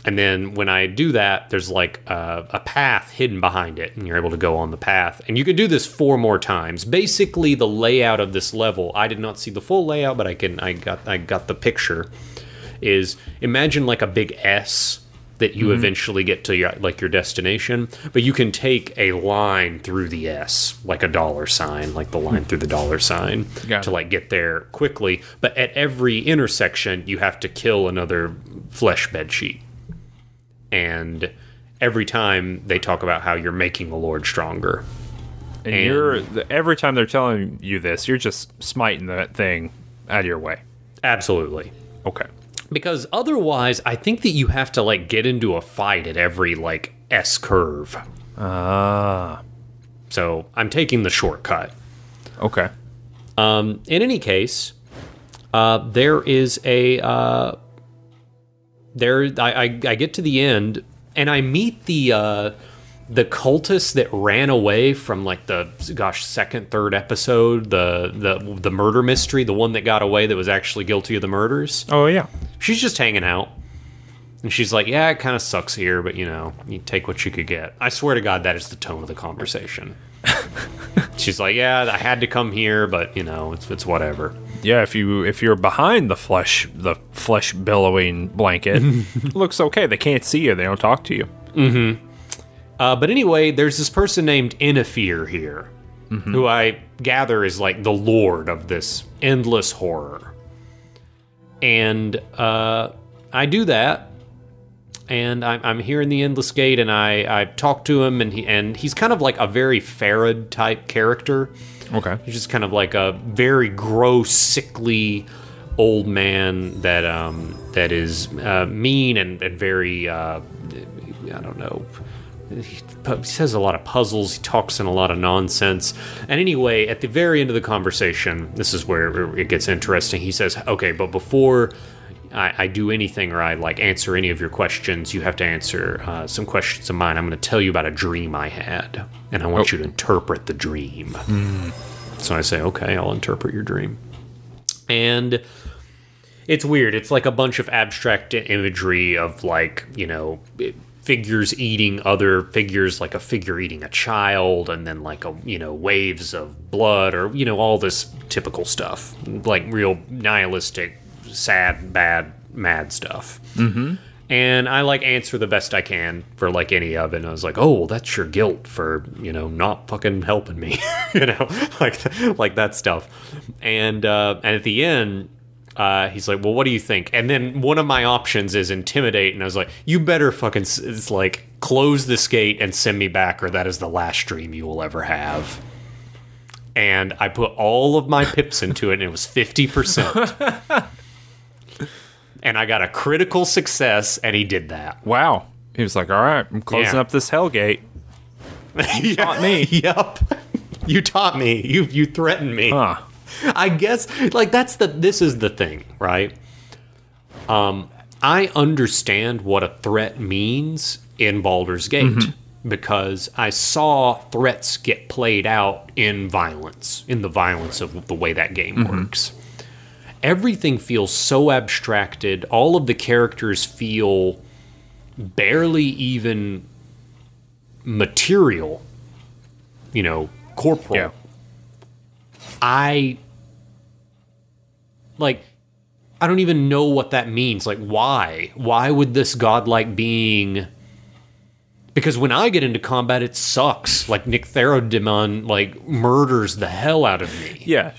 And then when I do that, there's like a, a path hidden behind it, and you're able to go on the path. And you can do this four more times. Basically, the layout of this level, I did not see the full layout, but I can I got I got the picture. Is imagine like a big S that you mm-hmm. eventually get to your like your destination, but you can take a line through the S, like a dollar sign, like the line hmm. through the dollar sign, to like get there quickly. But at every intersection, you have to kill another flesh bed sheet and every time they talk about how you're making the Lord stronger. And, And- you're every time they're telling you this, you're just smiting that thing out of your way. Absolutely. Okay. Because otherwise, I think that you have to like get into a fight at every like S curve. Ah. So I'm taking the shortcut. okay. Um, in any case, uh, there is a uh, there. I, I I get to the end and I meet the uh, the cultist that ran away from like the gosh second third episode the the the murder mystery the one that got away that was actually guilty of the murders. Oh yeah. She's just hanging out. And she's like, "Yeah, it kind of sucks here, but you know, you take what you could get." I swear to God, that is the tone of the conversation. *laughs* she's like, "Yeah, I had to come here, but you know, it's it's whatever." Yeah. If you if you're behind the flesh the flesh billowing blanket, *laughs* looks okay. They can't see you. They don't talk to you. Uh, but anyway, there's this person named Inafir here, who I gather is like the lord of this endless horror. And uh, I do that, and I'm, I'm here in the endless gate, and I, I talk to him, and he and he's kind of like a very Pharod type character. Okay. He's just kind of like a very gross, sickly, old man that um, that is uh, mean and, and very uh, I don't know. He, he says a lot of puzzles. He talks in a lot of nonsense. And anyway, at the very end of the conversation, this is where it gets interesting. He says, "Okay, but before I, I do anything or I like answer any of your questions, you have to answer uh, some questions of mine. I'm going to tell you about a dream I had, and I want you to interpret the dream." So I say, "Okay, I'll interpret your dream." And it's weird. It's like a bunch of abstract imagery of like you know figures eating other figures, like a figure eating a child, and then like a you know waves of blood, or you know all this typical stuff, like real nihilistic, sad, bad, mad stuff. Mm-hmm. And I like answer the best I can for like any of it. And I was like, oh, well, that's your guilt for you know not fucking helping me, *laughs* you know, *laughs* like like that stuff. And uh, and at the end, uh, he's like, "Well, what do you think?" And then one of my options is intimidate, and I was like, "You better fucking s- it's like close this gate and send me back, or that is the last stream you will ever have." And I put all of my pips into it, and it was fifty percent. *laughs* and I got a critical success, and he did that. Wow. He was like, all right, I'm closing Yeah. up this hellgate. *laughs* You taught me. yep. You taught me. You you threatened me. Huh. I guess like that's the this is the thing, right? Um I understand what a threat means in Baldur's Gate because I saw threats get played out in violence, in the violence of the way that game works. Everything feels so abstracted. All of the characters feel barely even material, you know, corporal. Yeah. I like I don't even know what that means. Like why? Why would this godlike being because when I get into combat it sucks. Like Nick Therodemon like murders the hell out of me. Yeah.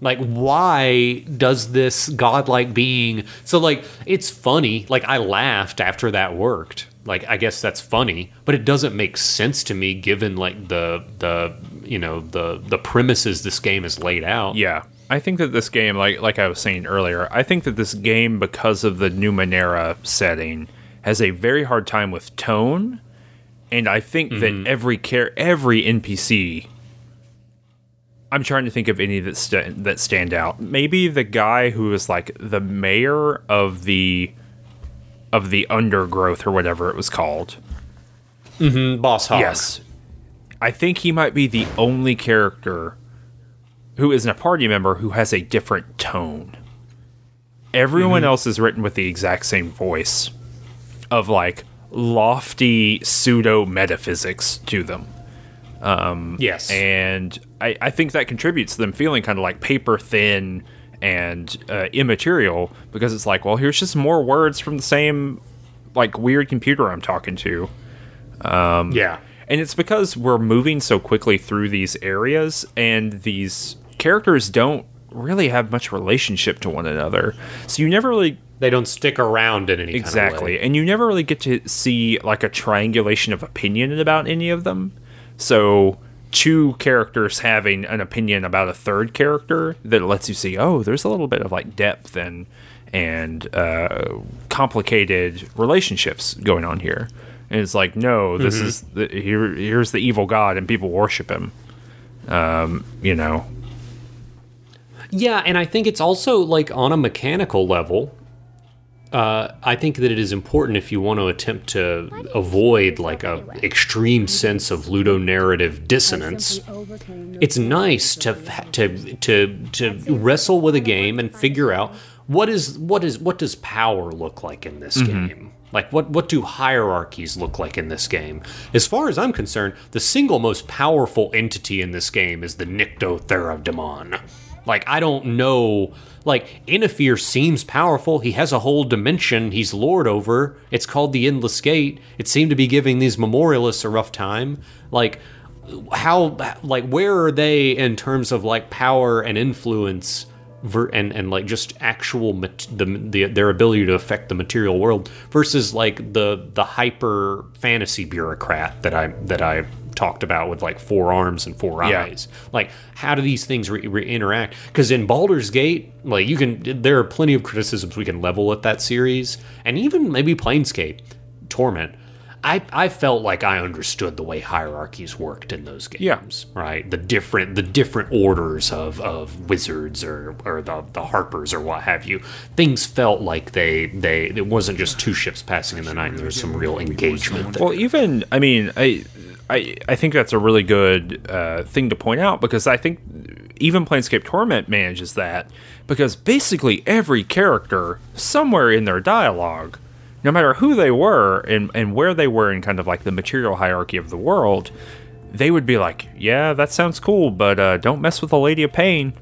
Like why does this godlike being so like it's funny. Like I laughed after that worked. Like I guess that's funny, but it doesn't make sense to me given like the the you know the the premises this game is laid out. yeah. I think that this game, like like I was saying earlier, I think that this game, because of the Numenera setting, has a very hard time with tone. And I think that mm-hmm. every care every NPC I'm trying to think of any that st- that stand out. Maybe the guy who is like the mayor of the of the undergrowth or whatever it was called. Mm-hmm, Boss Hog. Yes. I think he might be the only character who isn't a party member who has a different tone. Everyone mm-hmm. else is written with the exact same voice of like lofty pseudo metaphysics to them. Um, yes. And I, I think that contributes to them feeling kind of like paper thin and uh, immaterial because it's like, well, here's just more words from the same like weird computer I'm talking to. yeah. And it's because we're moving so quickly through these areas, and these characters don't really have much relationship to one another. So you never really They don't stick around in any exactly, kind of way. and you never really get to see like a triangulation of opinion about any of them. So two characters having an opinion about a third character that lets you see, oh, there's a little bit of like depth and and uh, complicated relationships going on here. And it's like, no, this Mm-hmm. is the, here. Here's the evil god, and people worship him. Um, you know, Yeah, and I think it's also like on a mechanical level. Uh, I think that it is important if you want to attempt to avoid like a extreme sense of ludonarrative dissonance. It's nice to to to to wrestle with a game and figure out what is what is what does power look like in this game. Like what what do hierarchies look like in this game? As far as I'm concerned, the single most powerful entity in this game is the Nyctotherodemon. Like I don't know. Like Inafir seems powerful. He has a whole dimension he's lord over. It's called the Endless Gate. It seemed to be giving these memorialists a rough time. Like how like where are they in terms of like power and influence ver- and and like just actual mat- the, the their ability to affect the material world versus like the the hyper fantasy bureaucrat that I that I talked about with like four arms and four Yeah. eyes. Like, how do these things re- re- interact? Because in Baldur's Gate, like you can, there are plenty of criticisms we can level at that series, and even maybe Planescape, Torment. I, I felt like I understood the way hierarchies worked in those games. Yeah. Right. The different the different orders of, of wizards or, or the, the harpers or what have you. Things felt like they they it wasn't just two ships passing in the night. There was some real engagement there. Well, even I mean, I I I think that's a really good uh, thing to point out because I think even Planescape Torment manages that because basically every character somewhere in their dialogue, no matter who they were and and where they were in kind of like the material hierarchy of the world, they would be like, "Yeah, that sounds cool, but uh, don't mess with the Lady of Pain.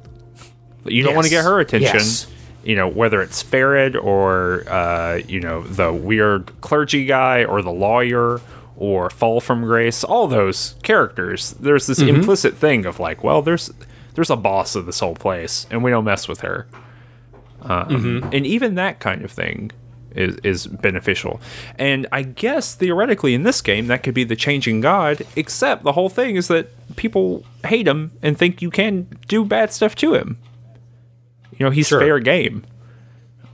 You don't want to get her attention." Yes. you know, whether it's Pharod or, uh, you know, the weird clergy guy or the lawyer or Fall from Grace, all those characters, there's this implicit thing of like, well, there's there's a boss of this whole place, and we don't mess with her. Um, And even that kind of thing is, is beneficial. And I guess theoretically in this game, that could be the changing god, except the whole thing is that people hate him and think you can do bad stuff to him. You know, he's Sure. fair game.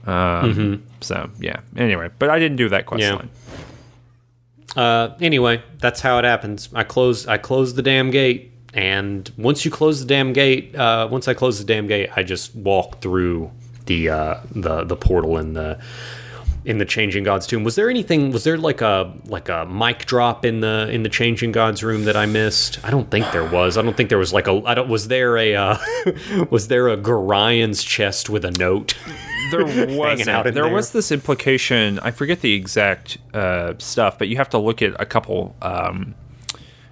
Um, So, yeah. Anyway, but I didn't do that quest Yeah. line. Uh, anyway, that's how it happens. I close I close the damn gate, and once you close the damn gate, uh, once I close the damn gate, I just walk through the uh, the the portal in the in the changing gods tomb. Was there anything? Was there like a like a mic drop in the in the changing gods room that I missed? I don't think there was. I don't think there was like a. I don't. Was there a uh, *laughs* was there a Gorion's chest with a note? *laughs* there *laughs* was there, there. was this implication i forget the exact uh, stuff but you have to look at a couple um,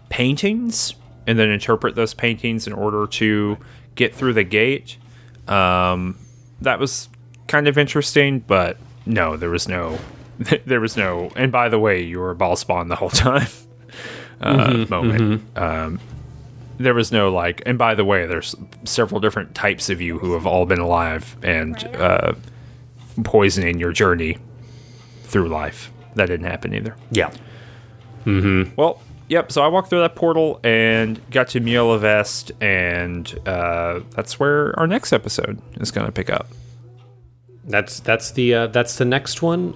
paintings and then interpret those paintings in order to get through the gate. Um, that was kind of interesting but no there was no *laughs* there was no and by the way you were Bhaalspawn the whole *laughs* time uh, moment. Um, there was no like and by the way there's several different types of you who have all been alive and uh, poisoning your journey through life. That didn't happen either. Yeah. mm-hmm. Well yep so i walked through that portal and got to Miela Vest and uh, that's where our next episode is going to pick up. That's that's the uh, that's the next one.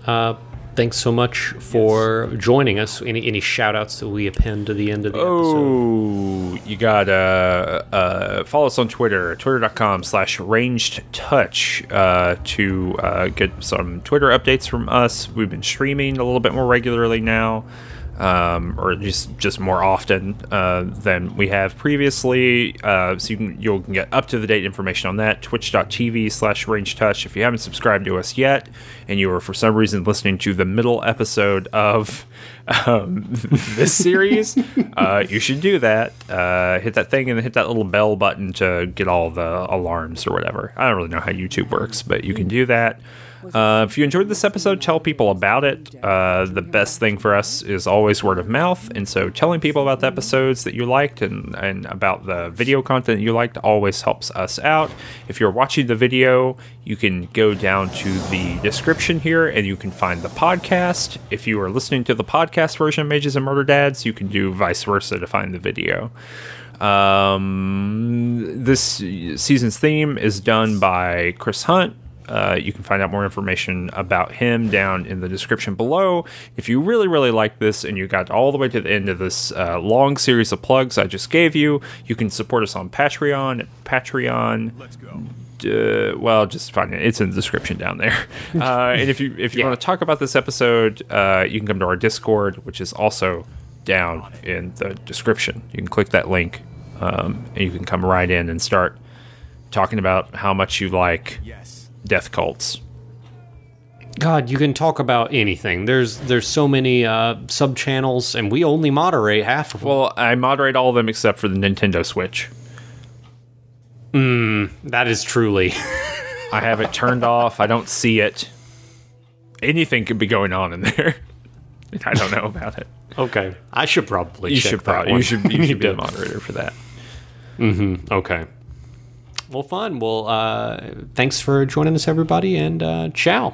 Thanks so much for joining us. Any any shout outs that we append to the end of the episode? Oh, you got uh, uh, follow us on Twitter, twitter.com slash ranged touch uh, to uh, get some Twitter updates from us. We've been streaming a little bit more regularly now. Um, or just just more often uh, than we have previously. Uh, so you can you can get up to the date information on that. Twitch.tv slash range touch. If you haven't subscribed to us yet, and you are for some reason listening to the middle episode of um, *laughs* this series, *laughs* uh, you should do that. Uh, hit that thing and hit that little bell button to get all the alarms or whatever. I don't really know how YouTube works, but you can do that. Uh, if you enjoyed this episode, tell people about it. Uh, the best thing for us is always word of mouth, and so telling people about the episodes that you liked and, and about the video content you liked always helps us out. If you're watching the video, you can go down to the description here and you can find the podcast. If you are listening to the podcast version of Mages and Murder Dads, you can do vice versa to find the video. Um, this season's theme is done by Chris Hunt. Uh, you can find out more information about him down in the description below. If you really, really like this and you got all the way to the end of this uh, long series of plugs I just gave you, you can support us on Patreon at Patreon. Uh, well, just find it. It's in the description down there. *laughs* Uh, and if you if you Yeah. want to talk about this episode, uh, you can come to our Discord, which is also down in the description. You can click that link, um, and you can come right in and start talking about how much you like death cults. God, you can talk about anything. There's there's so many uh, sub channels, and we only moderate half of them. Well, I moderate all of them except for the Nintendo Switch. that is truly. *laughs* I have it turned off. I don't see it. Anything could be going on in there. *laughs* I don't know about it. Okay, I should probably. You should probably you should you *laughs* should be the moderator for that. Mm-hmm. Okay. Well, fun. Well, uh, thanks for joining us, everybody, and uh, ciao.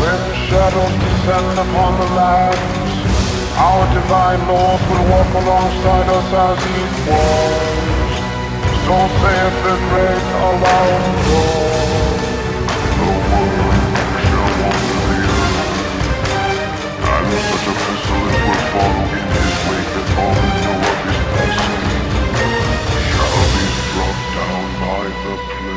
When shadows descend upon the our divine will walk alongside us as equals. So saith the great. I've appeared.